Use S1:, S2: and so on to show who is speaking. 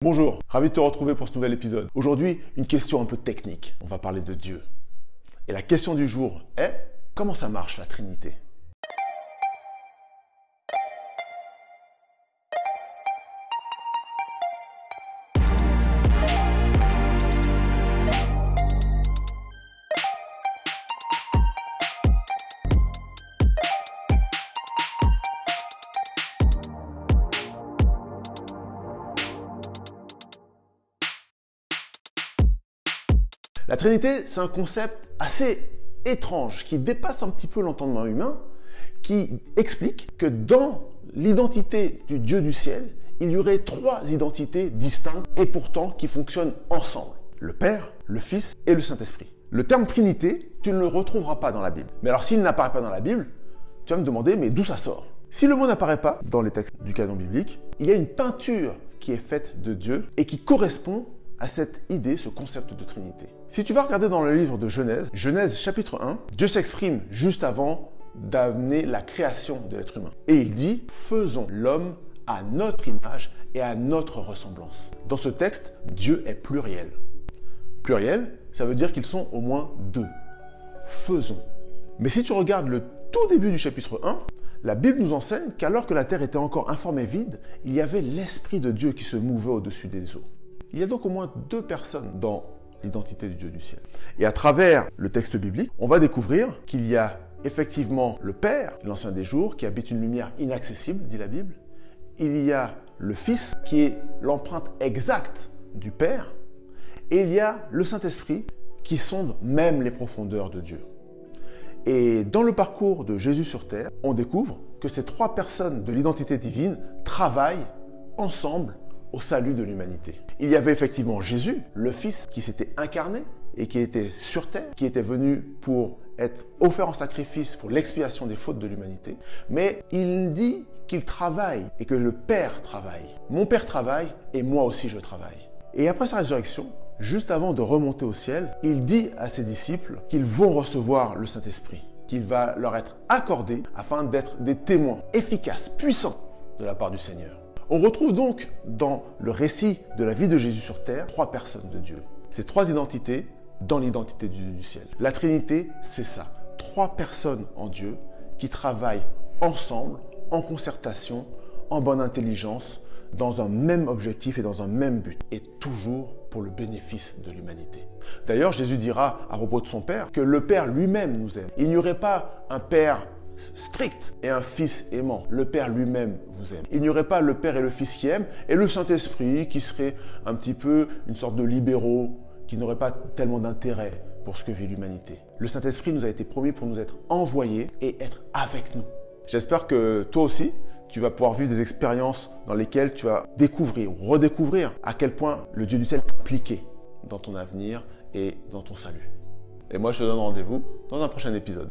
S1: Bonjour, ravi de te retrouver pour ce nouvel épisode. Aujourd'hui, une question un peu technique. On va parler de Dieu. Et la question du jour est, comment ça marche la Trinité? La Trinité, c'est un concept assez étrange qui dépasse un petit peu l'entendement humain, qui explique que dans l'identité du Dieu du ciel, il y aurait trois identités distinctes et pourtant qui fonctionnent ensemble. Le Père, le Fils et le Saint-Esprit. Le terme Trinité, tu ne le retrouveras pas dans la Bible. Mais alors s'il n'apparaît pas dans la Bible, tu vas me demander, mais d'où ça sort? Si le mot n'apparaît pas dans les textes du canon biblique, il y a une peinture qui est faite de Dieu et qui correspond à cette idée, ce concept de Trinité. Si tu vas regarder dans le livre de Genèse, Genèse chapitre 1, Dieu s'exprime juste avant d'amener la création de l'être humain. Et il dit, faisons l'homme à notre image et à notre ressemblance. Dans ce texte, Dieu est pluriel. Pluriel, ça veut dire qu'ils sont au moins deux. Faisons. Mais si tu regardes le tout début du chapitre 1, la Bible nous enseigne qu'alors que la terre était encore informée vide, il y avait l'Esprit de Dieu qui se mouvait au-dessus des eaux. Il y a donc au moins deux personnes dans l'identité du Dieu du ciel. Et à travers le texte biblique, on va découvrir qu'il y a effectivement le Père, l'ancien des jours, qui habite une lumière inaccessible, dit la Bible. Il y a le Fils, qui est l'empreinte exacte du Père. Et il y a le Saint-Esprit, qui sonde même les profondeurs de Dieu. Et dans le parcours de Jésus sur terre, on découvre que ces trois personnes de l'identité divine travaillent ensemble au salut de l'humanité. Il y avait effectivement Jésus, le Fils, qui s'était incarné et qui était sur terre, qui était venu pour être offert en sacrifice pour l'expiation des fautes de l'humanité. Mais il dit qu'il travaille et que le Père travaille. Mon Père travaille et moi aussi je travaille. Et après sa résurrection, juste avant de remonter au ciel, il dit à ses disciples qu'ils vont recevoir le Saint-Esprit, qu'il va leur être accordé afin d'être des témoins efficaces, puissants de la part du Seigneur. On retrouve donc dans le récit de la vie de Jésus sur terre trois personnes de Dieu. Ces trois identités dans l'identité du, du ciel. La Trinité, c'est ça. Trois personnes en Dieu qui travaillent ensemble, en concertation, en bonne intelligence, dans un même objectif et dans un même but, et toujours pour le bénéfice de l'humanité. D'ailleurs, Jésus dira à propos de son Père que le Père lui-même nous aime. Il n'y aurait pas un Père strict et un fils aimant. Le Père lui-même vous aime. Il n'y aurait pas le Père et le Fils qui aiment et le Saint-Esprit qui serait un petit peu une sorte de libéraux qui n'aurait pas tellement d'intérêt pour ce que vit l'humanité. Le Saint-Esprit nous a été promis pour nous être envoyé et être avec nous. J'espère que toi aussi, tu vas pouvoir vivre des expériences dans lesquelles tu vas découvrir, redécouvrir à quel point le Dieu du ciel est impliqué dans ton avenir et dans ton salut. Et moi, je te donne rendez-vous dans un prochain épisode.